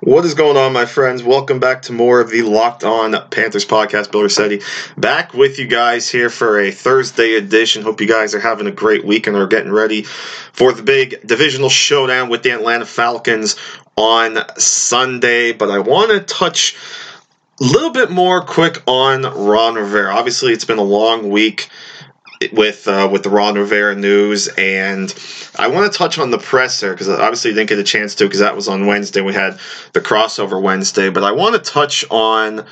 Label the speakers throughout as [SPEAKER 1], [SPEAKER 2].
[SPEAKER 1] What is going on, my friends? Welcome back to more of the Locked On Panthers podcast. Bill Rossetti back with you guys here for a Thursday edition. Hope you guys are having a great week and are getting ready for the big divisional showdown with the Atlanta Falcons on Sunday. But I want to touch a little bit more quick on Ron Rivera. Obviously, it's been a long week with uh, with the Ron Rivera news, and I want to touch on the presser because obviously you didn't get a chance to because that was on Wednesday. We had the crossover Wednesday, but I want to touch on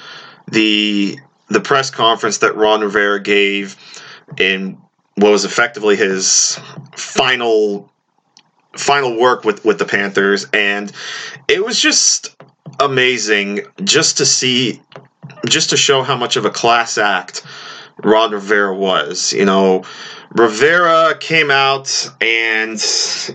[SPEAKER 1] the the press conference that Ron Rivera gave in what was effectively his final final work with with the Panthers, and it was just amazing just to see just to show how much of a class act Ron Rivera was. You know, Rivera came out and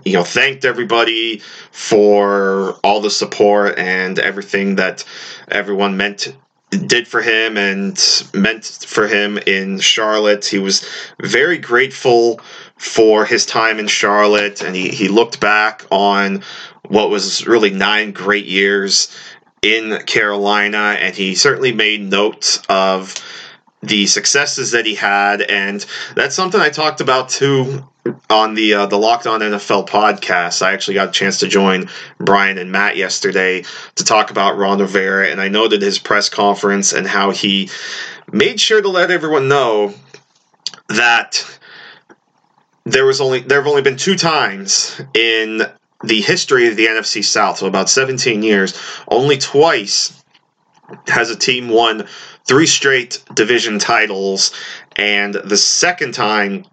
[SPEAKER 1] you know thanked everybody for all the support and everything that everyone meant did for him and meant for him in Charlotte. He was very grateful for his time in Charlotte and he, he looked back on what was really nine great years in Carolina and he certainly made note of the successes that he had, and that's something I talked about too on the uh, the Locked On NFL podcast. I actually got a chance to join Brian and Matt yesterday to talk about Ron Rivera, and I noted his press conference and how he made sure to let everyone know that there was only there have only been two times in the history of the NFC South, so about 17 years, only twice has a team won three straight division titles, and the second time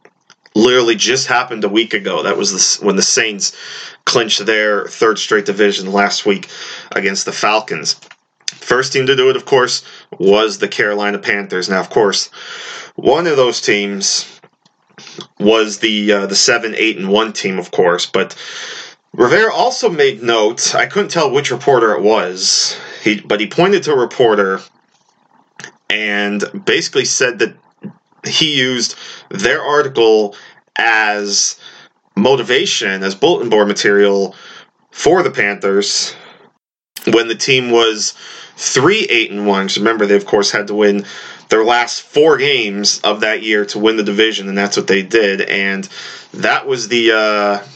[SPEAKER 1] literally just happened a week ago. That was when the Saints clinched their third straight division last week against the Falcons. First team to do it, of course, was the Carolina Panthers. Now, of course, one of those teams was the uh, the seven, eight, and one team, of course. But Rivera also made note. I couldn't tell which reporter it was. He, but he pointed to a reporter and basically said that he used their article as motivation, as bulletin board material for the Panthers when the team was three eight and one. Remember, they of course had to win their last four games of that year to win the division, and that's what they did. And that was the uh,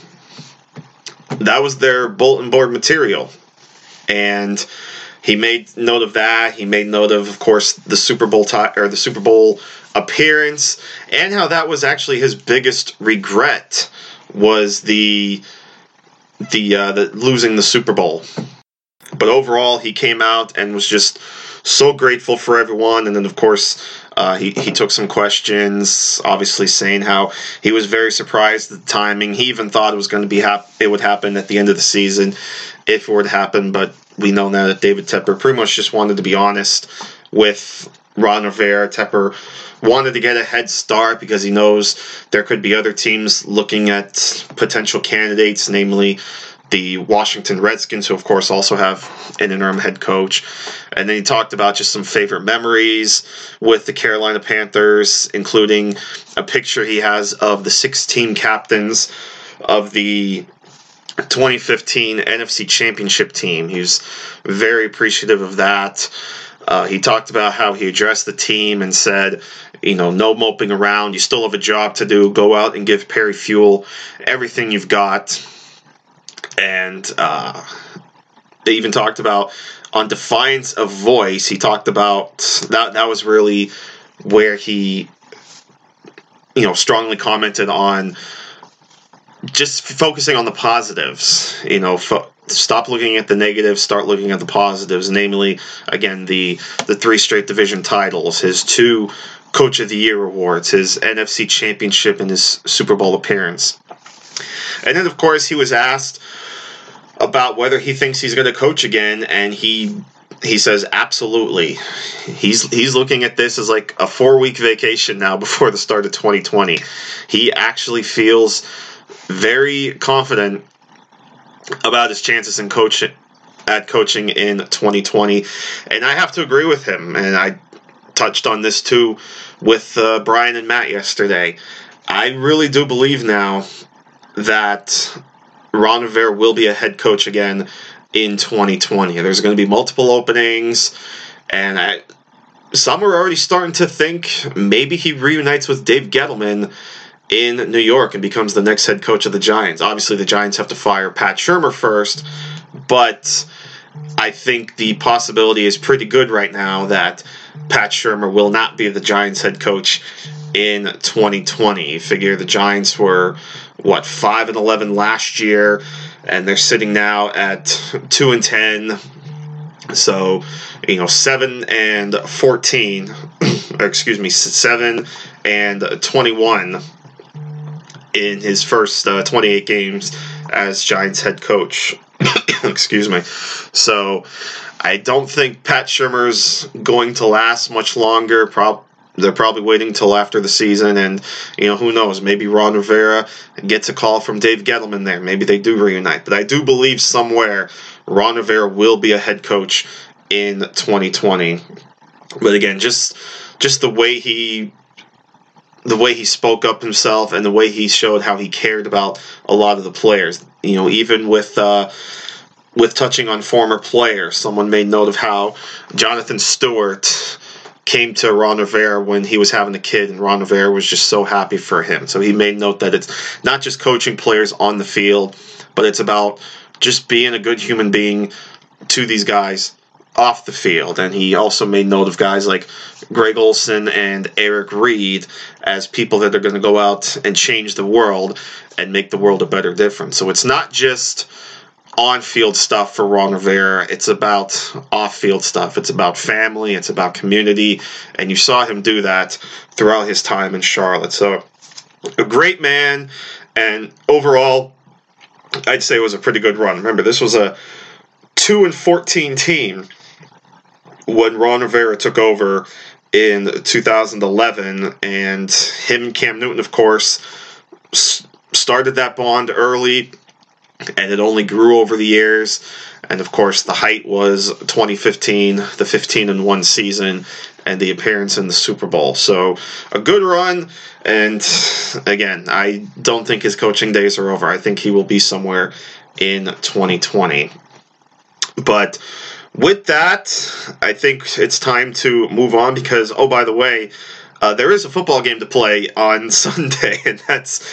[SPEAKER 1] that was their bulletin board material. And he made note of that. He made note of, of course, the Super Bowl tie or the Super Bowl appearance, and how that was actually his biggest regret was the the uh, the losing the Super Bowl. But overall, he came out and was just so grateful for everyone. And then, of course, uh, he, he took some questions, obviously saying how he was very surprised at the timing. He even thought it was going to be hap- it would happen at the end of the season if it would happen. But we know now that David Tepper pretty much just wanted to be honest with Ron Rivera. Tepper wanted to get a head start because he knows there could be other teams looking at potential candidates, namely the Washington Redskins, who of course also have an interim head coach. And then he talked about just some favorite memories with the Carolina Panthers, including a picture he has of the six team captains of the 2015 NFC Championship team. He was very appreciative of that. Uh, he talked about how he addressed the team and said, you know, no moping around. You still have a job to do. Go out and give Perry Fewell everything you've got and uh, they even talked about on defiance of voice. He talked about that. That was really where he, you know, strongly commented on just focusing on the positives. You know, fo- stop looking at the negatives, start looking at the positives. Namely, again, the the three straight division titles, his two Coach of the Year awards, his NFC Championship, and his Super Bowl appearance. And then, of course, he was asked about whether he thinks he's going to coach again, and he he says absolutely. He's he's looking at this as like a four week vacation now before the start of 2020. He actually feels very confident about his chances in coaching at coaching in 2020, and I have to agree with him. And I touched on this too with uh, Brian and Matt yesterday. I really do believe now that Ron Rivera will be a head coach again in 2020. There's going to be multiple openings, and I, some are already starting to think maybe he reunites with Dave Gettleman in New York and becomes the next head coach of the Giants. Obviously, the Giants have to fire Pat Shurmur first, but I think the possibility is pretty good right now that Pat Shurmur will not be the Giants head coach in 2020. You figure the Giants were what 5 and 11 last year and they're sitting now at 2 and 10. So, you know, 7 and 14, excuse me, 7 and 21 in his first uh, 28 games as Giants head coach. Excuse me. So I don't think Pat Shurmur's going to last much longer. Pro- they're probably waiting till after the season, and you know who knows? Maybe Ron Rivera gets a call from Dave Gettleman there. Maybe they do reunite. But I do believe somewhere Ron Rivera will be a head coach in 2020. But again, just just the way he the way he spoke up himself and the way he showed how he cared about a lot of the players. You know, even with uh, with touching on former players, someone made note of how Jonathan Stewart came to Ron Rivera when he was having a kid, and Ron Rivera was just so happy for him. So he made note that it's not just coaching players on the field, but it's about just being a good human being to these guys off the field. And he also made note of guys like Greg Olsen and Eric Reid as people that are going to go out and change the world and make the world a better difference. So it's not just on field stuff for Ron Rivera. It's about off field stuff. It's about family. It's about community. And you saw him do that throughout his time in Charlotte. So a great man. And overall, I'd say it was a pretty good run. Remember, this was a 2 and 14 team when Ron Rivera took over in 2011, and him and Cam Newton, of course, started that bond early, and it only grew over the years. And of course, the height was 2015, the 15 and 1 season, and the appearance in the Super Bowl. So, a good run. And again, I don't think his coaching days are over. I think he will be somewhere in 2020. But with that, I think it's time to move on because, oh, by the way, uh, there is a football game to play on Sunday, and that's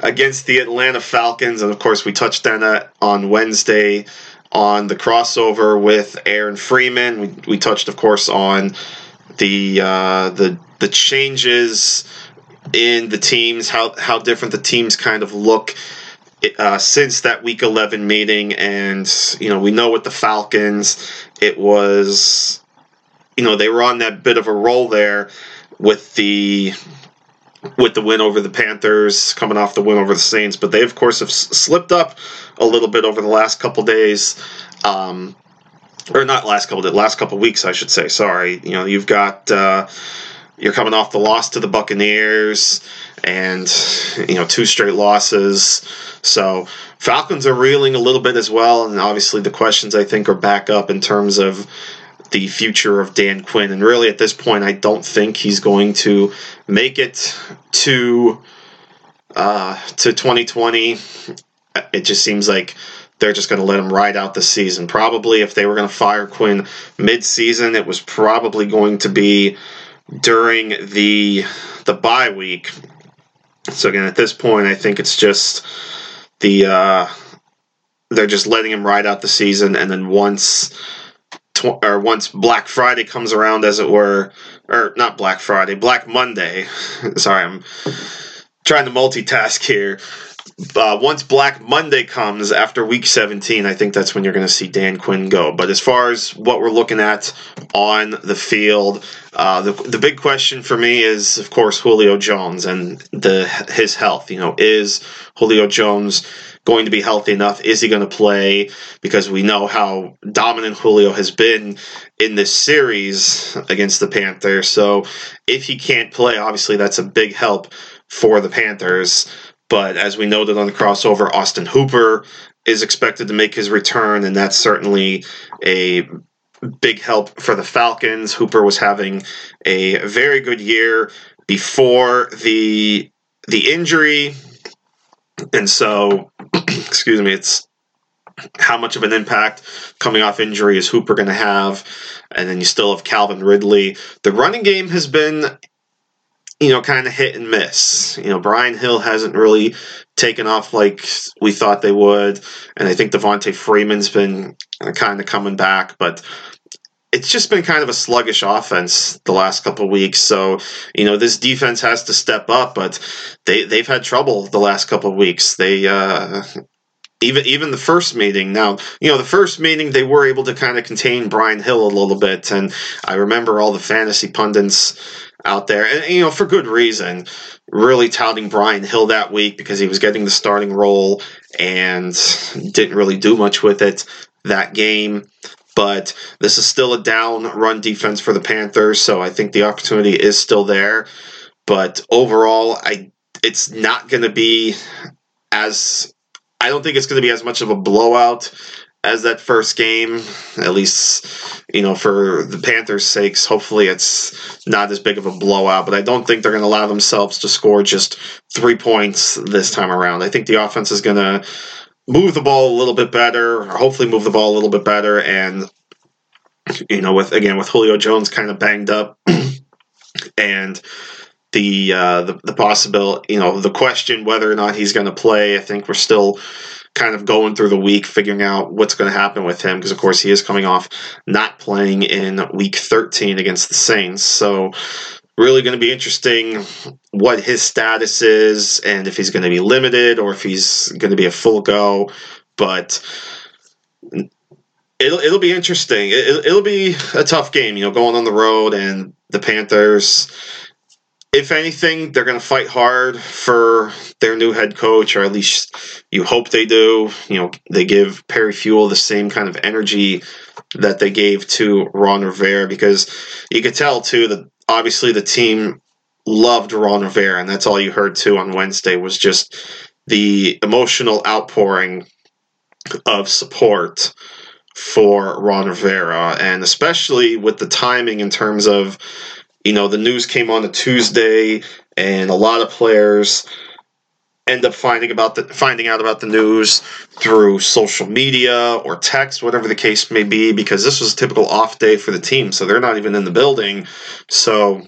[SPEAKER 1] against the Atlanta Falcons. And of course, we touched on that on Wednesday on the crossover with Aaron Freeman. We, we touched, of course, on the uh, the the changes in the teams, how how different the teams kind of look uh, since that Week 11 meeting, and you know we know with the Falcons, it was, you know, they were on that bit of a roll there with the with the win over the Panthers, coming off the win over the Saints, but they of course have slipped up a little bit over the last couple days. Um, or not last couple days, last couple weeks, I should say. Sorry, you know, you've got uh, you're coming off the loss to the Buccaneers and you know two straight losses. So Falcons are reeling a little bit as well, and obviously the questions I think are back up in terms of the future of Dan Quinn. And really, at this point, I don't think he's going to make it to uh, to 2020. It just seems like they're just going to let him ride out the season. Probably, if they were going to fire Quinn mid-season, it was probably going to be during the the bye week so again, at this point, I think it's just the uh, they're just letting him ride out the season, and then once tw- or once Black Friday comes around, as it were, or not Black Friday, Black Monday. sorry, I'm trying to multitask here. Uh, once Black Monday comes after Week 17, I think that's when you're going to see Dan Quinn go. But as far as what we're looking at on the field, uh, the the big question for me is, of course, Julio Jones and the his health. You know, is Julio Jones going to be healthy enough? Is he going to play? Because we know how dominant Julio has been in this series against the Panthers. So if he can't play, obviously that's a big help for the Panthers. But as we noted on the crossover, Austin Hooper is expected to make his return, and that's certainly a big help for the Falcons. Hooper was having a very good year before the the injury, and so excuse me, it's how much of an impact coming off injury is Hooper going to have, and then you still have Calvin Ridley. The running game has been you know, kind of hit and miss. You know, Brian Hill hasn't really taken off like we thought they would, and I think Devonta Freeman's been kind of coming back, but it's just been kind of a sluggish offense the last couple weeks. So, you know, this defense has to step up, but they they've had trouble the last couple weeks. They uh even even the first meeting now you know the first meeting they were able to kind of contain brian hill a little bit and i remember all the fantasy pundits out there, and you know for good reason. Really touting Brian Hill that week because he was getting the starting role and didn't really do much with it that game. But this is still a down run defense for the Panthers, so I think the opportunity is still there. But overall, I it's not going to be as I don't think it's going to be as much of a blowout as that first game. At least, you know, for the Panthers' sakes, hopefully it's not as big of a blowout. But I don't think they're going to allow themselves to score just three points this time around. I think the offense is going to move the ball a little bit better, hopefully move the ball a little bit better, and you know, with again with Julio Jones kind of banged up, and the uh, the the possibility, you know, the question whether or not he's going to play. I think we're still kind of going through the week, figuring out what's going to happen with him, because of course he is coming off not playing in week 13 against the Saints. So, really going to be interesting what his status is and if he's going to be limited or if he's going to be a full go. But it'll it'll be interesting. It, it'll be a tough game, you know, going on the road and the Panthers if anything, they're going to fight hard for their new head coach, or at least you hope they do. You know, they give Perry Fewell the same kind of energy that they gave to Ron Rivera because you could tell too that obviously the team loved Ron Rivera, and that's all you heard too on Wednesday was just the emotional outpouring of support for Ron Rivera, and especially with the timing in terms of you know, the news came on a Tuesday, and a lot of players end up finding about the finding out about the news through social media or text, whatever the case may be, because this was a typical off day for the team, so they're not even in the building. So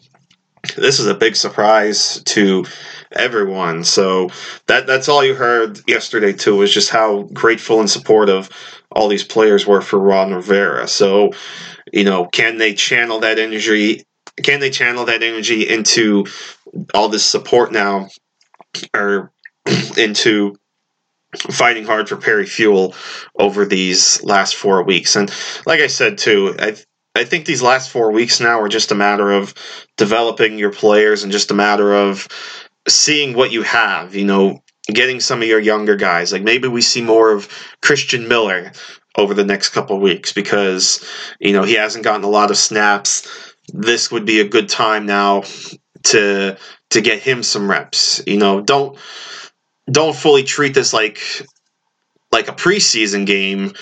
[SPEAKER 1] this is a big surprise to everyone. So that that's all you heard yesterday too was just how grateful and supportive all these players were for Ron Rivera. So, you know, can they channel that energy can they channel that energy into all this support now or into fighting hard for Perry Fewell over these last four weeks? And like I said too, I I think these last four weeks now are just a matter of developing your players and just a matter of seeing what you have. You know, getting some of your younger guys. Like maybe we see more of Christian Miller over the next couple weeks because you know he hasn't gotten a lot of snaps this would be a good time now to to get him some reps. You know, don't don't fully treat this like like a preseason game,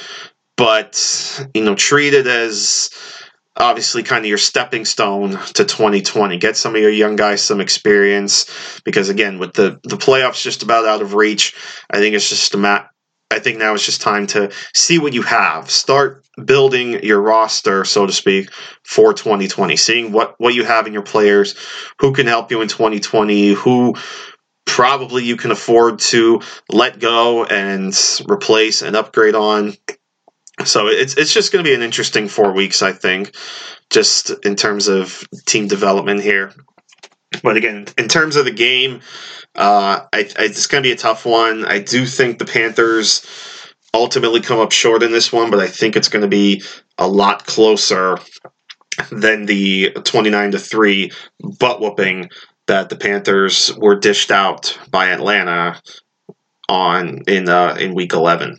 [SPEAKER 1] but you know, treat it as obviously kind of your stepping stone to 2020. Get some of your young guys some experience because again, with the the playoffs just about out of reach, I think it's just a mat. I think now it's just time to see what you have. Start building your roster, so to speak, for 2020. Seeing what what you have in your players, who can help you in 2020, who probably you can afford to let go and replace and upgrade on. So it's it's just going to be an interesting four weeks, I think, just in terms of team development here. But again, in terms of the game, uh, I, I, it's going to be a tough one. I do think the Panthers ultimately come up short in this one, but I think it's going to be a lot closer than the 29 to 3 butt whooping that the Panthers were dished out by Atlanta on in uh, in week 11.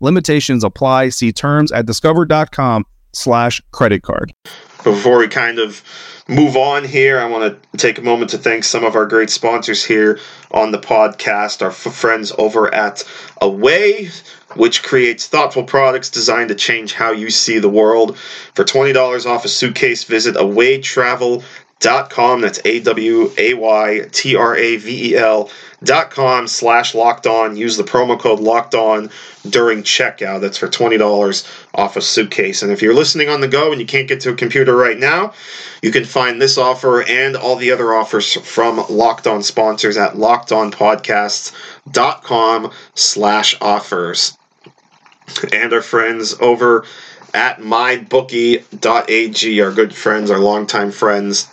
[SPEAKER 2] Limitations apply. See terms at discover.com slash credit card.
[SPEAKER 1] Before we kind of move on here, I want to take a moment to thank some of our great sponsors here on the podcast, our f- friends over at Away, which creates thoughtful products designed to change how you see the world. For $20 off a suitcase, visit awaytravel.com. That's A W A Y T R A V E L dot com slash locked on. Use the promo code locked on during checkout. That's for $20 off a suitcase. And if you're listening on the go and you can't get to a computer right now, you can find this offer and all the other offers from Locked On sponsors at lockedonpodcasts.com slash offers. And our friends over at mybookie.ag, our good friends, our longtime friends.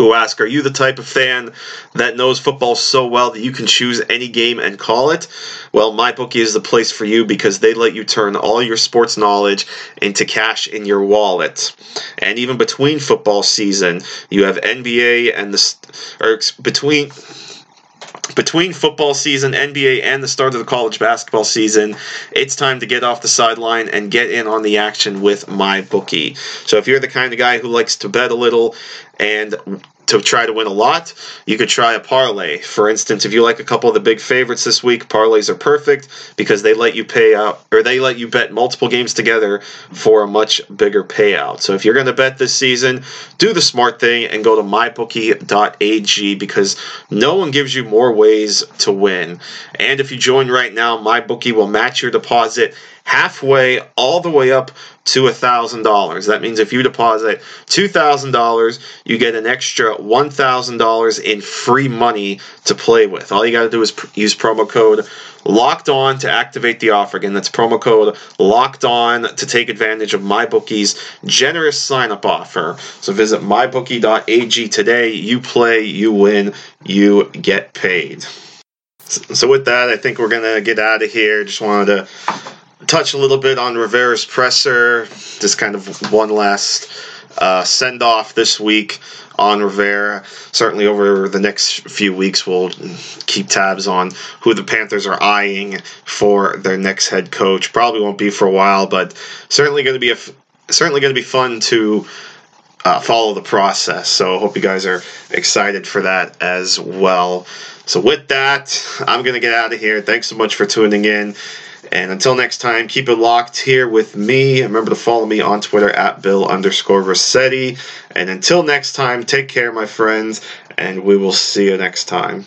[SPEAKER 1] Who ask, Are you the type of fan that knows football so well that you can choose any game and call it? Well, MyBookie is the place for you because they let you turn all your sports knowledge into cash in your wallet. And even between football season, you have NBA and the. or between between football season, NBA, and the start of the college basketball season, it's time to get off the sideline and get in on the action with my bookie. So if you're the kind of guy who likes to bet a little and to try to win a lot, you could try a parlay. For instance, if you like a couple of the big favorites this week, parlays are perfect because they let you pay out or they let you bet multiple games together for a much bigger payout. So if you're going to bet this season, do the smart thing and go to mybookie.ag because no one gives you more ways to win. And if you join right now, MyBookie will match your deposit halfway all the way up to $1,000. That means if you deposit $2,000, you get an extra $1,000 in free money to play with. All you got to do is pr- use promo code locked on to activate the offer. Again, that's promo code locked on to take advantage of MyBookie's generous sign up offer. So visit mybookie.ag today. You play, you win, you get paid. So, with that, I think we're going to get out of here. Just wanted to touch a little bit on Rivera's presser, just kind of one last uh, send off this week on Rivera. Certainly, over the next few weeks, we'll keep tabs on who the Panthers are eyeing for their next head coach. Probably won't be for a while, but certainly going to be a certainly going to be fun to. Uh, follow the process. So, I hope you guys are excited for that as well. So, with that, I'm going to get out of here. Thanks so much for tuning in. And until next time, keep it locked here with me. Remember to follow me on Twitter at Bill underscore Rossetti. And until next time, take care, my friends, and we will see you next time.